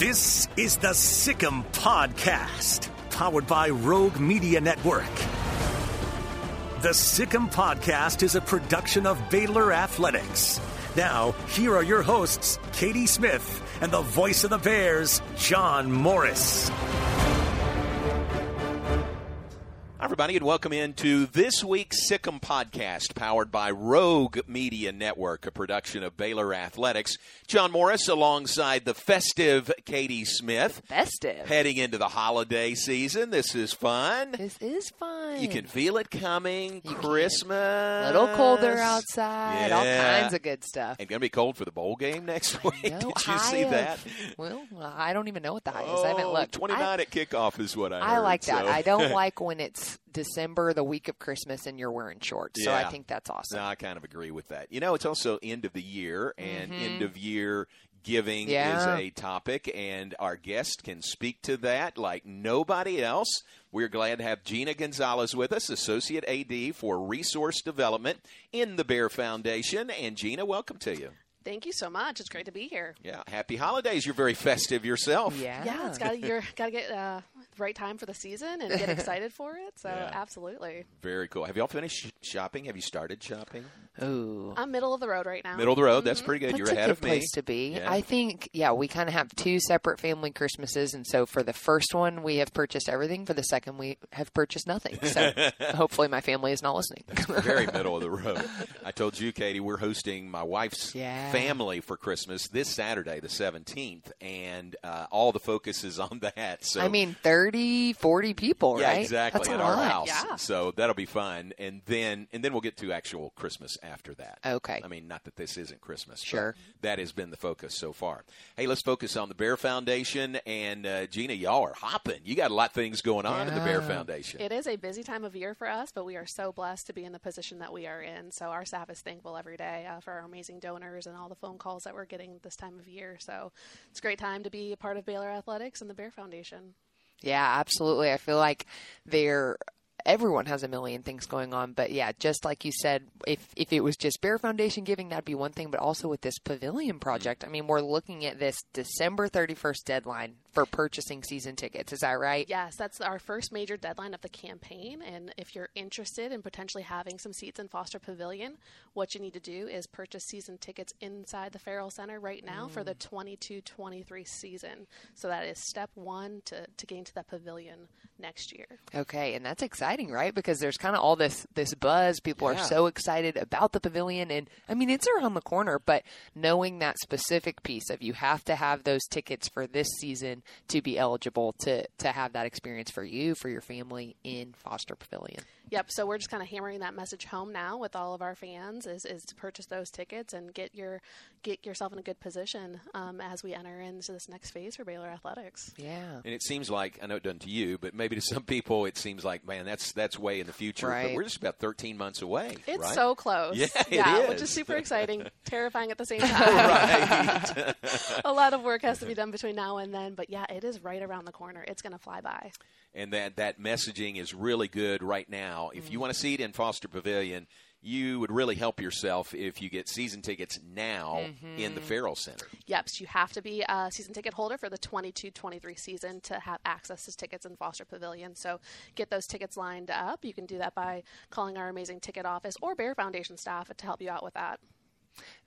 This is the SicEm Podcast, powered by Rogue Media Network. The SicEm Podcast is a production of Baylor Athletics. Now, here are your hosts, Katie Smith and the voice of the Bears, John Morris. Hi, everybody, and welcome into this week's SicEm podcast, powered by Rogue Media Network, a production of Baylor Athletics. John Morris alongside the festive Katie Smith. Festive. Heading into the holiday season. This is fun. This is fun. You can feel it coming. You. Christmas. A little colder outside. Yeah. All kinds of good stuff. And going to be cold for the bowl game next week. Did you high see of- that? Well, I don't even know what the high is. I haven't Oh, looked. 29 I, at kickoff is what I I heard, like that. so- I don't like when it's December, the week of Christmas, and you're wearing shorts. So Yeah. I think that's awesome. No, I kind of agree with that. You know, it's also end of the year, and Mhm. end of year giving is a topic, and our guest can speak to that like nobody else. We're glad to have Gina Gonzalez with us, Associate AD for Resource Development in the Bear Foundation. And Gina, welcome to you. Thank you so much. It's great to be here. Yeah, happy holidays. You're very festive yourself. Yeah. Yeah, it's got you're got to get uh, the right time for the season and get excited for it. So Yeah. absolutely, Very cool. Have y'all finished shopping? Have you started shopping? Ooh. I'm middle of the road right now. Middle of the road. That's pretty good. That's You're ahead good of me. place to be. Yeah. I think, yeah, we kind of have two separate family Christmases, and so for the first one, we have purchased everything. For the second, we have purchased nothing. So hopefully, my family is not listening. very middle of the road. I told you, Katie, we're hosting my wife's Yeah. Family for Christmas this Saturday, the 17th, and uh, all the focus is on that. So I mean, 30, 40 people, yeah, right? exactly That's a at our lot. house. Yeah. So that'll be fun, and then and then we'll get to actual Christmas after that. Okay. I mean, not that this isn't Christmas. but Sure. that has been the focus so far. Hey, let's focus on the Bear Foundation, and uh, Gina, y'all are hopping. You got a lot of things going on in the Bear Foundation. It is a busy time of year for us, but we are so blessed to be in the position that we are in. So our staff is thankful every day uh, for our amazing donors and all the phone calls that we're getting this time of year. So it's a great time to be a part of Baylor Athletics and the Bear Foundation. Yeah, absolutely. I feel like they're everyone has a million things going on, but yeah, just like you said, if if it was just Bear Foundation giving, that'd be one thing. But also with this pavilion project, I mean, we're looking at this December thirty first deadline for purchasing season tickets. Is that right? Yes, that's our first major deadline of the campaign. And if you're interested in potentially having some seats in Foster Pavilion, what you need to do is purchase season tickets inside the Ferrell Center right now for the mm. 22 23 season. So that is step one to, to getting to that pavilion next year. Okay, and that's exciting, right? Because there's kind of all this this buzz. People Yeah. are so excited about the pavilion, and I mean it's around the corner. But knowing that specific piece of you have to have those tickets for this season to be eligible to to have that experience for you for your family in Foster Pavilion. Yep. So we're just kind of hammering that message home now with all of our fans is, is to purchase those tickets and get your get yourself in a good position um, as we enter into this next phase for Baylor athletics. Yeah. And it seems like I know it doesn't to you, but maybe to some people it seems like man, that's that's way in the future. But Right. we're just about 13 months away. It's right? so close. Yeah, it yeah, which is. is super exciting, terrifying at the same time. right. a lot of work has to be done between now and then, but yeah, it is right around the corner. It's going to fly by. and that that messaging is really good right now. If you mm-hmm. want to see it in Foster Pavilion, you would really help yourself if you get season tickets now in the mm-hmm. Ferrell Center. Yep, so you have to be a season ticket holder for the 22-23 season to have access to tickets in Foster Pavilion. So get those tickets lined up. You can do that by calling our amazing ticket office or Bear Foundation staff to help you out with that.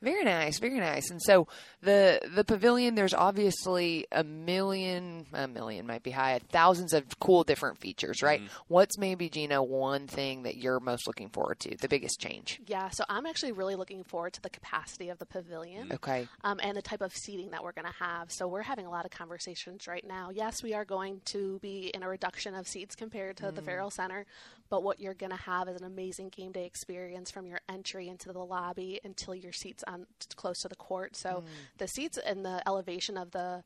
Very nice, very nice. And so the the pavilion, there's obviously a million, a million might be high, thousands of cool different features, right? Mm-hmm. What's maybe Gina one thing that you're most looking forward to, the biggest change? Yeah, so I'm actually really looking forward to the capacity of the pavilion. Mm-hmm. Okay. um, and the type of seating that we're going to have. So we're having a lot of conversations right now. Yes, we are going to be in a reduction of seats compared to the mm. Ferrell Center, but what you're going to have is an amazing game day experience from your entry into the lobby until your seats on close to the court. So mm. the seats and the elevation of the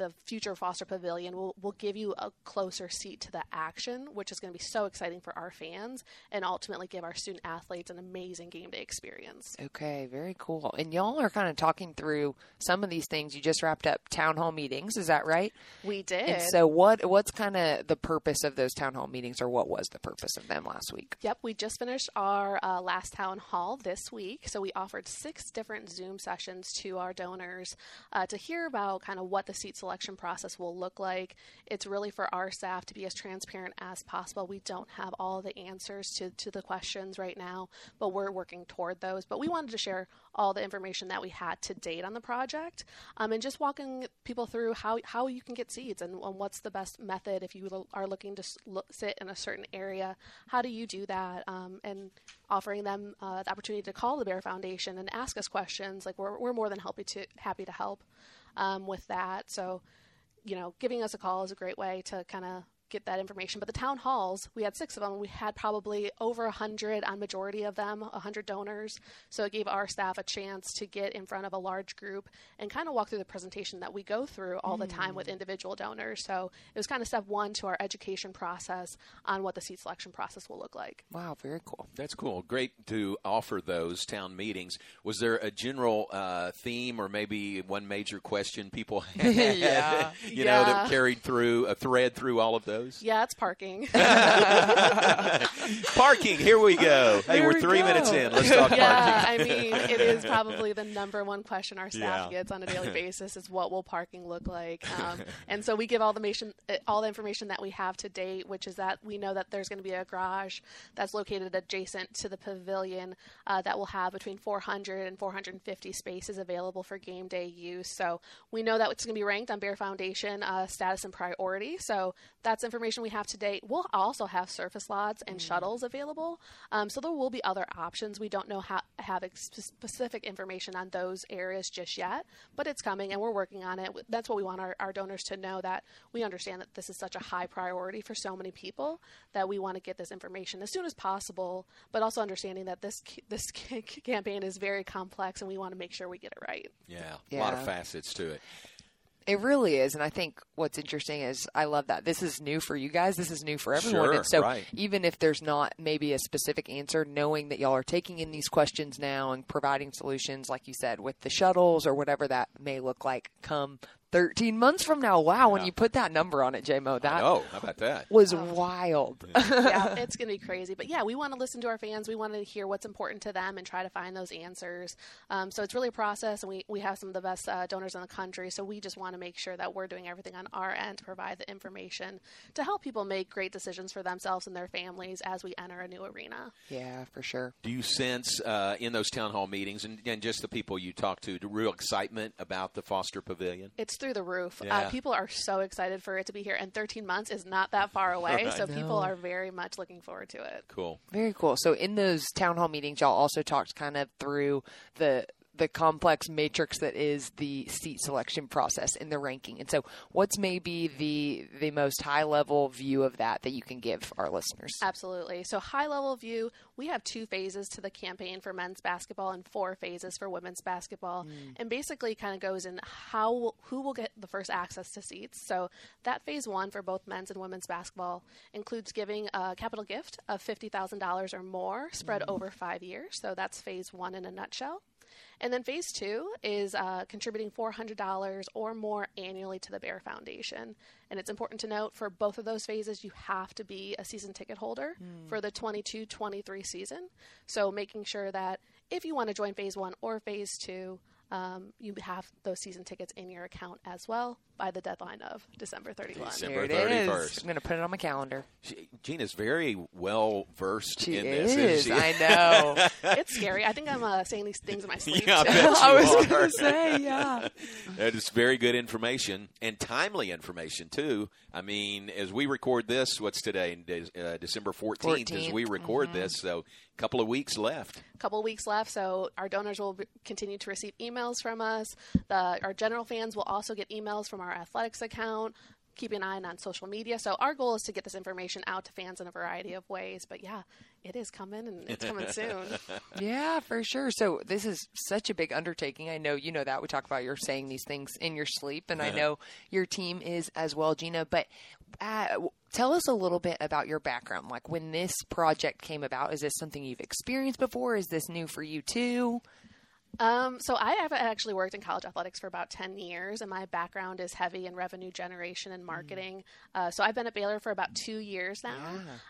the future Foster Pavilion will will give you a closer seat to the action, which is going to be so exciting for our fans and ultimately give our student athletes an amazing game day experience. Okay, very cool. And y'all are kind of talking through some of these things. You just wrapped up town hall meetings, is that right? We did. And so, what what's kind of the purpose of those town hall meetings, or what was the purpose of them last week? Yep, we just finished our uh, last town hall this week. So we offered six different Zoom sessions to our donors uh, to hear about kind of what the seat selection process will look like. It's really for our staff to be as transparent as possible. We don't have all the answers to, to the questions right now, but we're working toward those. But we wanted to share all the information that we had to date on the project um, and just walking people through how, how you can get seeds and, and what's the best method if you are looking to look, sit in a certain area. How do you do that? Um, and offering them uh, the opportunity to call the Bear Foundation and ask us questions. Like we're, we're more than happy to happy to help um, with that. So, you know, giving us a call is a great way to kind of get that information. But the town halls, we had six of them. We had probably over a hundred on majority of them, a hundred donors. So it gave our staff a chance to get in front of a large group and kind of walk through the presentation that we go through all the time with individual donors. So it was kind of step one to our education process on what the seat selection process will look like. Wow, very cool. That's cool. Great to offer those town meetings. Was there a general uh, theme or maybe one major question people had? Yeah. you know, that carried through a thread through all of those? Yeah, it's parking. parking. Here we go. Hey, Here we're we three go. minutes in. Let's talk yeah, parking. I mean, it is probably the number one question our staff Yeah. gets on a daily basis is what will parking look like? Um, and so we give all the information, uh, all the information that we have to date, which is that we know that there's going to be a garage that's located adjacent to the pavilion uh, that will have between 400 and 450 spaces available for game day use. So we know that it's going to be ranked on Bear Foundation uh, status and priority. So that's information we have to date. We'll also have surface lots and shuttles available. Um, so there will be other options. We don't know how have ex- specific information on those areas just yet, but it's coming and we're working on it. That's what we want our, our donors to know that we understand that this is such a high priority for so many people that we want to get this information as soon as possible, but also understanding that this this campaign is very complex and we want to make sure we get it right. Yeah, a lot of facets to it. It really is, and I think what's interesting is I love that this is new for you guys. This is new for everyone, Sure, and so right. even if there's not maybe a specific answer, knowing that y'all are taking in these questions now and providing solutions, like you said, with the shuttles or whatever that may look like, come 13 months from now. Wow, when you put that number on it, JMO, that Oh, how about that? was wild. yeah, it's going to be crazy. But yeah, we want to listen to our fans. We want to hear what's important to them and try to find those answers. Um, so it's really a process, and we, we have some of the best uh, donors in the country. So we just want to make sure that we're doing everything on our end to provide the information to help people make great decisions for themselves and their families as we enter a new arena. yeah, for sure. Do you sense uh, in those town hall meetings and, and just the people you talk to, the real excitement about the Foster Pavilion? It's through the roof. Yeah. Uh, people are so excited for it to be here, and 13 months is not that far away. Right. So people are very much looking forward to it. Cool. Very cool. So in those town hall meetings, y'all also talked kind of through the the complex matrix that is the seat selection process and the ranking. And so, what's maybe the the most high level view of that that you can give our listeners? Absolutely. So, high level view, we have two phases to the campaign for men's basketball and four phases for women's basketball. Hmm. And basically, kind of goes in how who will get the first access to seats. So, that phase one for both men's and women's basketball includes giving a capital gift of $50,000 or more spread hmm. over five years. So, that's phase one in a nutshell. And then phase two is uh, contributing $400 or more annually to the Bear Foundation. And it's important to note for both of those phases, you have to be a season ticket holder for the 22 23 season. So making sure that if you want to join phase one or phase two, um, you have those season tickets in your account as well by the deadline of December 31. December. There it is. 31st. I'm going to put it on my calendar. She, Gina's very well versed in is. this. isn't she? I know. it's scary. I think I'm uh, saying these things in my sleep. Yeah, I bet you I was going to say, yeah. That is very good information and timely information too. I mean, as we record this, what's today? De- uh, December fourteenth. As we 14th, record this, so a couple of weeks left. A couple of weeks left, so our donors will be- continue to receive emails from us. The, our general fans will also get emails from our athletics account, keeping an eye on social media. So our goal is to get this information out to fans in a variety of ways. But yeah, it is coming and it's coming soon. Yeah, for sure. So this is such a big undertaking. I know you know that. We talk about you're saying these things in your sleep, and I know your team is as well, Gina. But uh, tell us a little bit about your background. Like when this project came about, is this something you've experienced before? Is this new for you too? Um, so I have actually worked in college athletics for about 10 years, and my background is heavy in revenue generation and marketing. Uh, so I've been at Baylor for about two years now,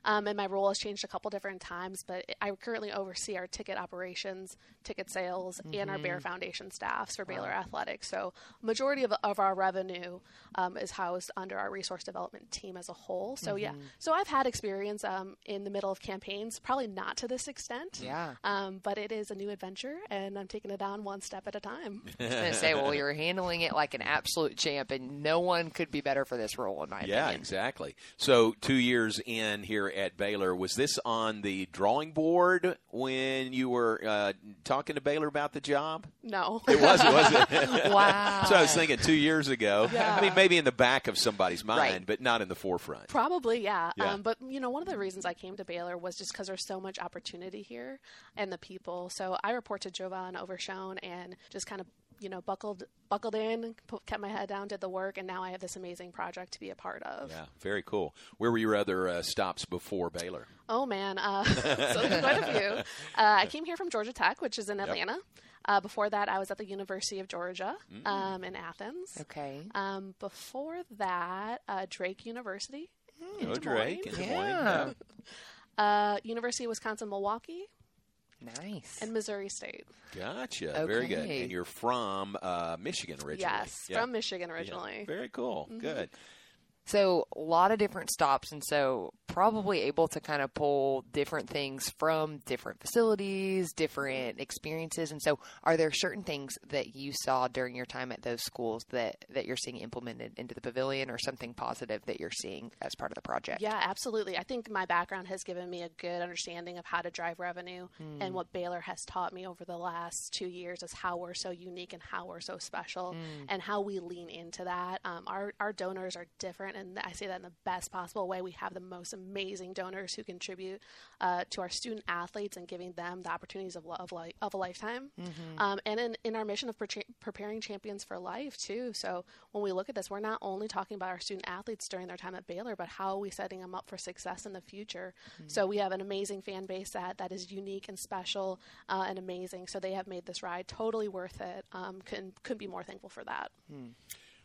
um, and my role has changed a couple different times, but I currently oversee our ticket operations, ticket sales, and our Bear Foundation staffs for Baylor Athletics. So majority of, of our revenue um, is housed under our resource development team as a whole. So yeah, so I've had experience um, in the middle of campaigns, probably not to this extent. Yeah. Um, but it is a new adventure, and I'm taking it on one step at a time. I was gonna say, well, you're handling it like an absolute champ, and no one could be better for this role, in my Yeah, opinion. exactly. So, two years in here at Baylor, was this on the drawing board when you were uh, talking to Baylor about the job? No. It was, wasn't it? Wow. so I was thinking two years ago. I mean, maybe in the back of somebody's mind, Right. but not in the forefront. Probably, yeah. Yeah. Um, but you know, one of the reasons I came to Baylor was just because there's so much opportunity here and the people. So I report to Jovan Overshown and just kind of you know buckled buckled in, put, kept my head down, did the work, and now I have this amazing project to be a part of. Yeah, very cool. Where were your other uh, stops before Baylor? Oh man, uh, so there's quite a few. Uh, I came here from Georgia Tech, which is in Atlanta. Uh, before that, I was at the University of Georgia um, in Athens. Okay. Um, before that, uh, Drake University. in Oh, Des Drake in Moines. Des Moines. Yeah. Uh, University of Wisconsin Milwaukee Nice. and Missouri State. Gotcha. Very good. And you're from uh, Michigan originally. Yes, Yeah. from Michigan Yeah. originally. Very cool. Good. So a lot of different stops, and so probably able to kind of pull different things from different facilities, different experiences. And so, are there certain things that you saw during your time at those schools that that you're seeing implemented into the pavilion, or something positive that you're seeing as part of the project? Yeah, absolutely. I think my background has given me a good understanding of how to drive revenue, and what Baylor has taught me over the last two years is how we're so unique and how we're so special, and how we lean into that. Um, our our donors are different, and I say that in the best possible way. We have the most amazing donors who contribute uh, to our student athletes and giving them the opportunities of, of, li- of a lifetime, um, and in, in our mission of pre- preparing champions for life too. So when we look at this, we're not only talking about our student athletes during their time at Baylor, but how are we setting them up for success in the future? So we have an amazing fan base that that is unique and special uh, and amazing. So they have made this ride totally worth it. Um, couldn't couldn't be more thankful for that.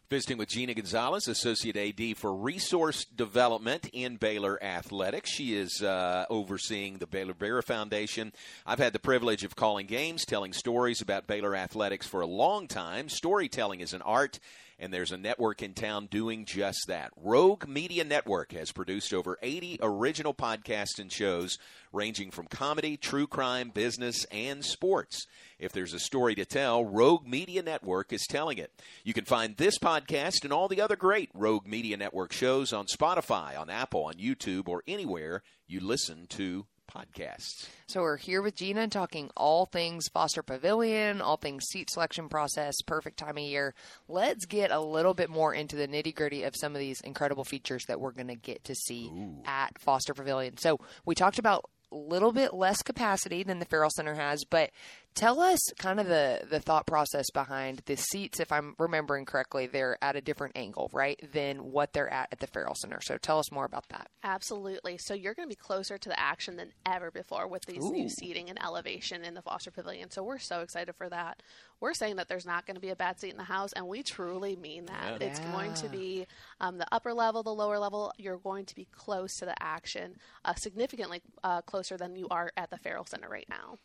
Visiting with Gina Gonzalez, Associate AD for Resource Development in Baylor Athletics. She is uh, overseeing the Baylor Bear Foundation. I've had the privilege of calling games, telling stories about Baylor Athletics for a long time. Storytelling is an art, and there's a network in town doing just that. Rogue Media Network has produced over 80 original podcasts and shows ranging from comedy, true crime, business, and sports. If there's a story to tell, Rogue Media Network is telling it. You can find this podcast and all the other great Rogue Media Network shows on Spotify, on Apple, on YouTube, or anywhere you listen to podcasts. So we're here with Gina talking all things Foster Pavilion, all things seat selection process, perfect time of year. Let's get a little bit more into the nitty gritty of some of these incredible features that we're going to get to see at Foster Pavilion. So we talked about a little bit less capacity than the Ferrell Center has, but tell us kind of the, the thought process behind the seats. If I'm remembering correctly, they're at a different angle, right, than what they're at at the Ferrell Center. So tell us more about that. Absolutely. So you're going to be closer to the action than ever before with these Ooh. new seating and elevation in the Foster Pavilion. So we're so excited for that. We're saying that there's not going to be a bad seat in the house, and we truly mean that. It's going to be um, the upper level, the lower level. You're going to be close to the action, uh, significantly uh, closer than you are at the Ferrell Center right now.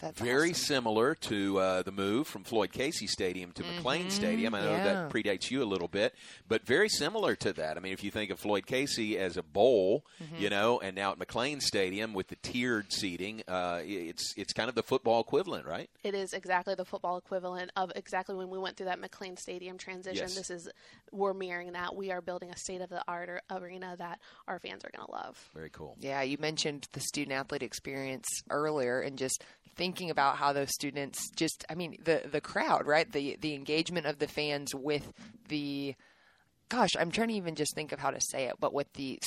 That's Very awesome. similar to uh, the move from Floyd Casey Stadium to McLane Stadium. I know yeah. that predates you a little bit, but very similar to that. I mean, if you think of Floyd Casey as a bowl, you know, and now at McLane Stadium with the tiered seating, uh, it's it's kind of the football equivalent, right? It is exactly the football equivalent of exactly when we went through that McLane Stadium transition. Yes. This is we're mirroring that. We are building a state of the art arena that our fans are going to love. Very cool. Yeah, you mentioned the student athlete experience earlier and just thinking about how those students just I mean the the crowd, right? The the engagement of the fans with the gosh, I'm trying to even just think of how to say it, but with the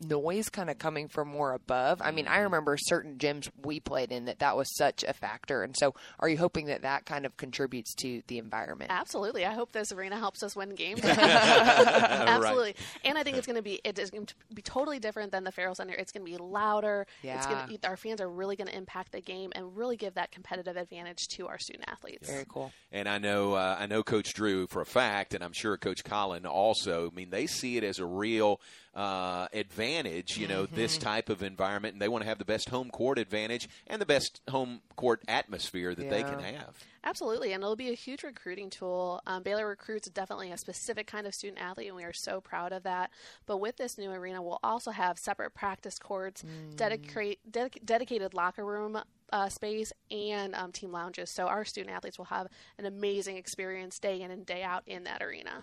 noise kind of coming from more above. I mean, Mm-hmm. I remember certain gyms we played in that that was such a factor. And so, are you hoping that that kind of contributes to the environment? Absolutely. I hope this arena helps us win games. Absolutely. And I think it's going to be it is going to be totally different than the Ferrell Center. It's going to be louder. It's going Yeah. to, our fans are really going to impact the game and really give that competitive advantage to our student athletes. Very cool. And I know uh, I know Coach Drew for a fact, and I'm sure Coach Collen also. I mean, they see it as a real uh, advantage. You know, this Mm-hmm. type of environment, and they want to have the best home court advantage and the best home court atmosphere that they can have. Absolutely, and it'll be a huge recruiting tool. Um, Baylor recruits definitely a specific kind of student athlete, and we are so proud of that. But with this new arena, we'll also have separate practice courts, dedicate, dedic- dedicated locker room uh, space, and um, team lounges. So our student athletes will have an amazing experience day in and day out in that arena.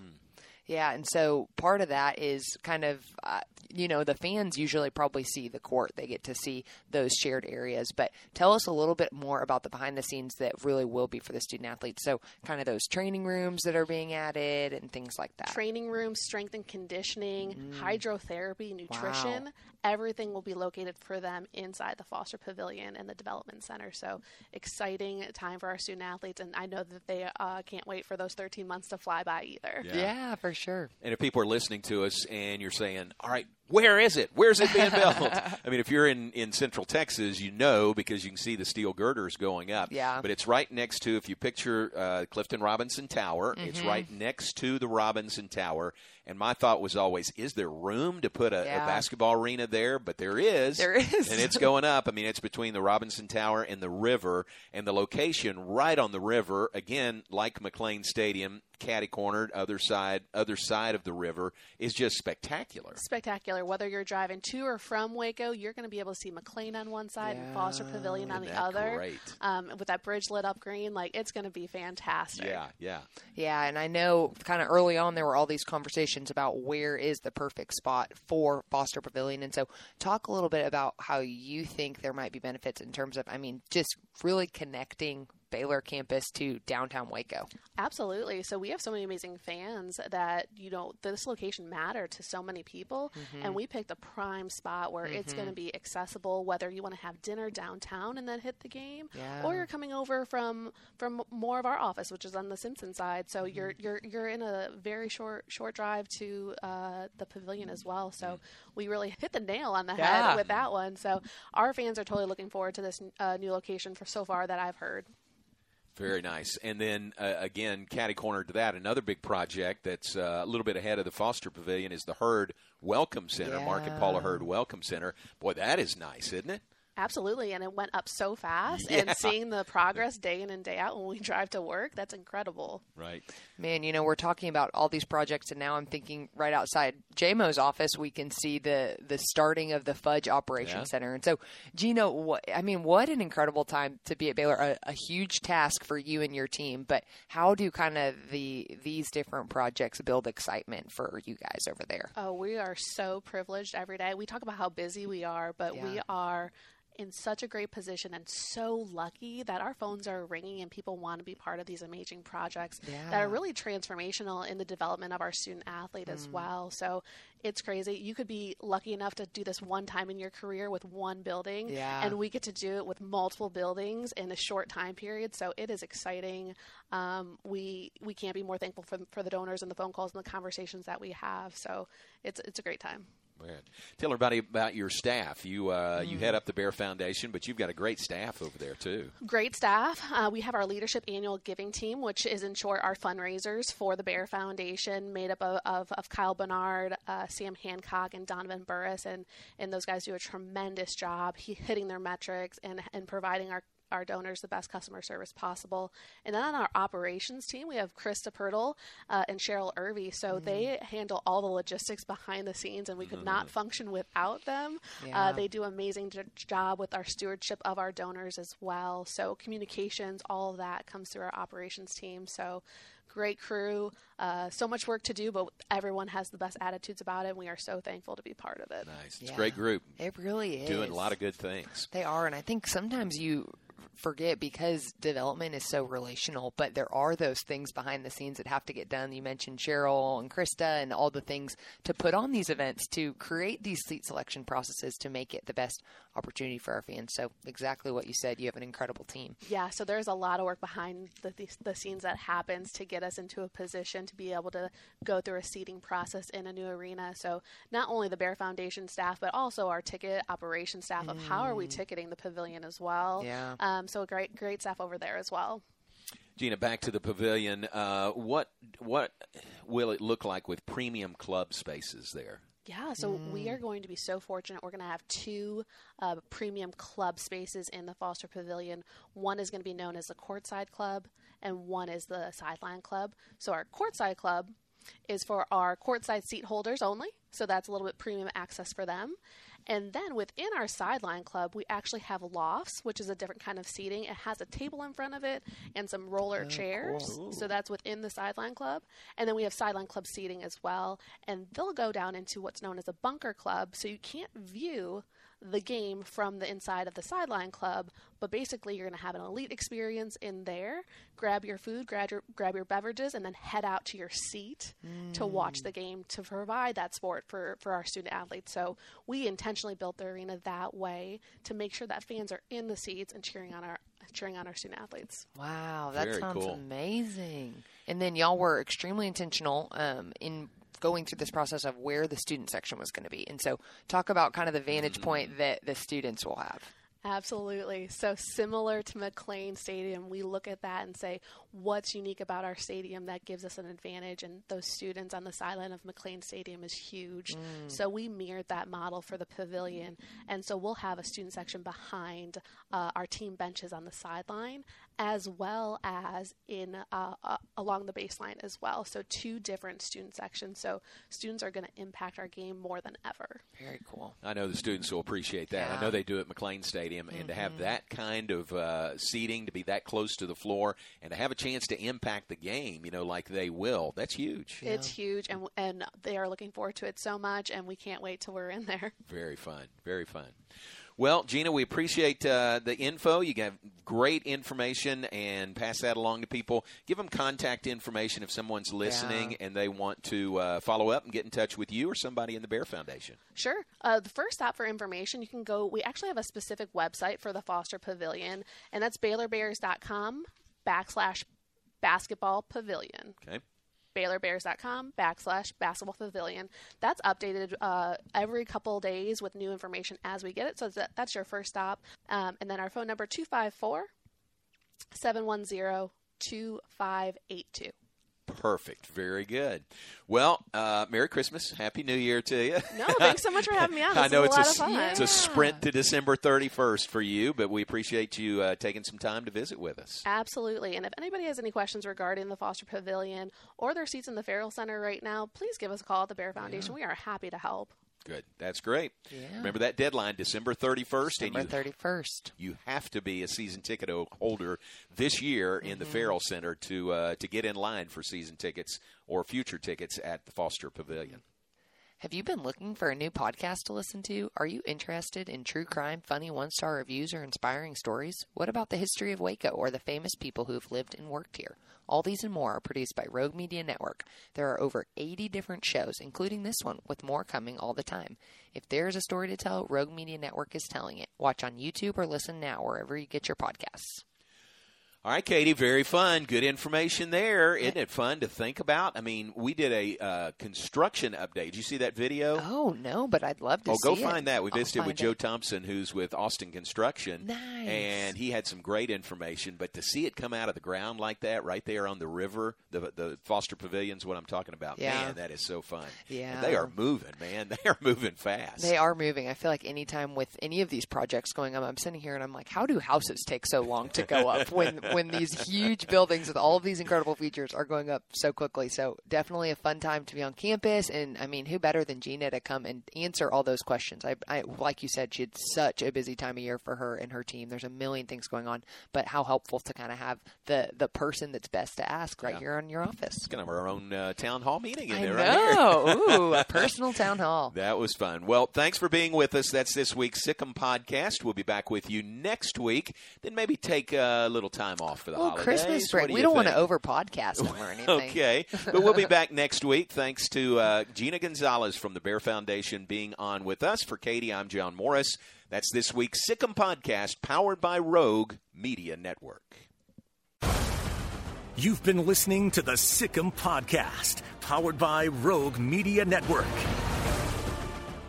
Yeah, and so part of that is kind of, uh, you know, the fans usually probably see the court. They get to see those shared areas. But tell us a little bit more about the behind the scenes that really will be for the student athletes. So, kind of those training rooms that are being added and things like that. Training rooms, strength and conditioning, hydrotherapy, nutrition, Wow. everything will be located for them inside the Foster Pavilion and the Development Center. So exciting time for our student athletes, and I know that they uh, can't wait for those 13 months to fly by either. yeah. for sure. And if people are listening to us and you're saying, all right, where is it? Where's it being built? I mean, if you're in, in central Texas, you know because you can see the steel girders going up. Yeah. But it's right next to, if you picture uh, Clifton Robinson Tower, it's Mm-hmm. right next to the Robinson Tower. And my thought was always, is there room to put a, a basketball arena there? But there is. There is. And it's going up. I mean, it's between the Robinson Tower and the river, and the location right on the river, again, like McLane Stadium, catty cornered, other side, other side of the river, is just spectacular. Spectacular. Whether you're driving to or from Waco, you're going to be able to see McLane on one side and Foster Pavilion on Isn't the other. great? Um, with that bridge lit up green, like it's going to be fantastic. Yeah, yeah. Yeah, and I know kind of early on there were all these conversations about where is the perfect spot for Foster Pavilion. And so, talk a little bit about how you think there might be benefits in terms of, I mean, just really connecting Baylor campus to downtown Waco. Absolutely. So we have so many amazing fans that you know this location mattered to so many people, Mm-hmm. and we picked a prime spot where it's going to be accessible. Whether you want to have dinner downtown and then hit the game, Yeah. or you're coming over from from more of our office, which is on the Simpson side. So you're Mm-hmm. you're you're in a very short short drive to uh, the pavilion as well. So we really hit the nail on the. Yeah. head with that one. So our fans are totally looking forward to this uh, new location for so far that I've heard. Very nice. And then uh, again, catty corner to that, another big project that's uh, a little bit ahead of the Foster Pavilion is the Hurd Welcome Center, Mark and Paula Yeah. Hurd Welcome Center. Boy, that is nice, isn't it? Absolutely, and it went up so fast. Yeah. And seeing the progress day in and day out when we drive to work, that's incredible. Right. Man, you know, we're talking about all these projects, and now I'm thinking right outside JMO's office, we can see the the starting of the Fudge Operations Yeah. Center. And so, Gina, what, I mean, what an incredible time to be at Baylor. A, a huge task for you and your team, but how do kind of the these different projects build excitement for you guys over there? Oh, we are so privileged every day. We talk about how busy we are, but we are in such a great position and so lucky that our phones are ringing and people want to be part of these amazing projects that are really transformational in the development of our student athlete Mm. as well. So it's crazy. You could be lucky enough to do this one time in your career with one building, Yeah. and we get to do it with multiple buildings in a short time period. So it is exciting. Um, we we can't be more thankful for, for the donors and the phone calls and the conversations that we have. So it's it's a great time. Right. Tell everybody about your staff. You uh, you head up the Bear Foundation, but you've got a great staff over there too. Great staff. Uh, we have our leadership annual giving team, which is in short our fundraisers for the Bear Foundation, made up of, of, of Kyle Bernard, uh, Sam Hancock, and Donovan Burris, and and those guys do a tremendous job hitting their metrics and and providing our our donors the best customer service possible. And then on our operations team, we have Krista Pirtle uh, and Cheryl Irvy. So they handle all the logistics behind the scenes, and we could not function without them. Yeah. Uh, they do amazing j- job with our stewardship of our donors as well. So communications, all of that comes through our operations team. So great crew, uh, so much work to do, but everyone has the best attitudes about it. And we are so thankful to be part of it. Nice. It's a great group. It really is. Doing a lot of good things. They are, and I think sometimes you forget because development is so relational, but there are those things behind the scenes that have to get done. You mentioned Cheryl and Krista and all the things to put on these events to create these seat selection processes to make it the best opportunity for our fans. So exactly what you said, you have an incredible team. Yeah, so there's a lot of work behind the, the, the scenes that happens to get us into a position to be able to go through a seating process in a new arena. So not only the Bear Foundation staff, but also our ticket operation staff of how are we ticketing the pavilion as well. Yeah. Um, so great great staff over there as well. Gina, back to the pavilion. Uh, what what will it look like with premium club spaces there? Yeah, so we are going to be so fortunate. We're going to have two uh, premium club spaces in the Foster Pavilion. One is going to be known as the Courtside Club, and one is the Sideline Club. So our Courtside Club is for our courtside seat holders only, so that's a little bit premium access for them. And then within our sideline club, we actually have lofts, which is a different kind of seating. It has a table in front of it and some roller chairs. So that's within the sideline club. And then we have sideline club seating as well. And they'll go down into what's known as a bunker club. So you can't view the game from the inside of the sideline club, but basically you're going to have an elite experience in there. Grab your food, grab your grab your beverages, and then head out to your seat to watch the game to provide that sport for for our student athletes. So we intentionally built the arena that way to make sure that fans are in the seats and cheering on our cheering on our student athletes. Wow, that Very sounds cool. amazing. And then y'all were extremely intentional um, in going through this process of where the student section was going to be. And so, talk about kind of the vantage point that the students will have. Absolutely. So similar to McLane Stadium, we look at that and say, what's unique about our stadium that gives us an advantage? And those students on the sideline of McLane Stadium is huge. So we mirrored that model for the pavilion. And so we'll have a student section behind uh, our team benches on the sideline, as well as in uh, uh, along the baseline as well. So two different student sections. So students are going to impact our game more than ever. Very cool. I know the students will appreciate that. I know they do at McLane Stadium, and to have that kind of uh, seating, to be that close to the floor, and to have a chance to impact the game, you know, like they will, that's huge. It's huge, and and they are looking forward to it so much, and we can't wait till we're in there. Very fun. Very fun. Well, Gina, we appreciate uh, the info. You got great information and pass that along to people. Give them contact information if someone's listening and they want to uh, follow up and get in touch with you or somebody in the Bear Foundation. Sure. Uh, the first stop for information, you can go. We actually have a specific website for the Foster Pavilion, and that's BaylorBears.com backslash basketball pavilion. Okay. BaylorBears.com backslash basketball pavilion. That's updated uh, every couple days with new information as we get it. So that, that's your first stop. Um, and then our phone number 254 710 2582. Perfect. Very good. Well, uh, Merry Christmas. Happy New Year to you. No, thanks so much for having me on. I know it's a a, lot of fun. it's a sprint to December 31st for you, but we appreciate you uh, taking some time to visit with us. Absolutely. And if anybody has any questions regarding the Foster Pavilion or their seats in the Ferrell Center right now, please give us a call at the Bear Foundation. We are happy to help. Good. That's great. Yeah. Remember that deadline, December 31st, December and you, thirty first. you have to be a season ticket holder this year in Mm-hmm. the Ferrell Center to uh, to get in line for season tickets or future tickets at the Foster Pavilion. Have you been looking for a new podcast to listen to? Are you interested in true crime, funny one star reviews, or inspiring stories? What about the history of Waco or the famous people who have lived and worked here? All these and more are produced by Rogue Media Network. There are over 80 different shows, including this one, with more coming all the time. If there's a story to tell, Rogue Media Network is telling it. Watch on YouTube or listen now wherever you get your podcasts. All right, Katie, very fun. Good information there. Isn't it fun to think about? I mean, we did a uh, construction update. Did you see that video? Oh, no, but I'd love to Oh, go it. find that. We visited with find Joe. Thompson, who's with Austin Construction. Nice. And he had some great information. But to see it come out of the ground like that, right there on the river, the the Foster Pavilion's what I'm talking about. Yeah. Man, that is so fun. Yeah. And they are moving, man. They are moving fast. They are moving. I feel like anytime with any of these projects going on, I'm sitting here and I'm like, how do houses take so long to go up when when these huge buildings with all of these incredible features are going up so quickly. So definitely a fun time to be on campus. And I mean, who better than Gina to come and answer all those questions? I, I like you said, she had such a busy time of year for her and her team. There's a million things going on, but how helpful to kind of have the the person that's best to ask right yeah. here in your office. It's kind of our own uh, town hall meeting in I there, know. right Ooh, a personal town hall. That was fun. Well, thanks for being with us. That's this week's SicEm podcast. We'll be back with you next week. Then maybe take a little time off for the well, holidays. Christmas break. Do we don't think? want to over podcast them or anything. okay, but we'll be back next week. Thanks to uh, Gina Gonzalez from the Bear Foundation being on with us. For Katie, I'm John Morris. That's this week's SicEm podcast, powered by Rogue Media Network. You've been listening to the SicEm podcast, powered by Rogue Media Network.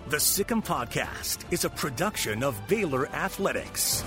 The SicEm podcast is a production of Baylor Athletics.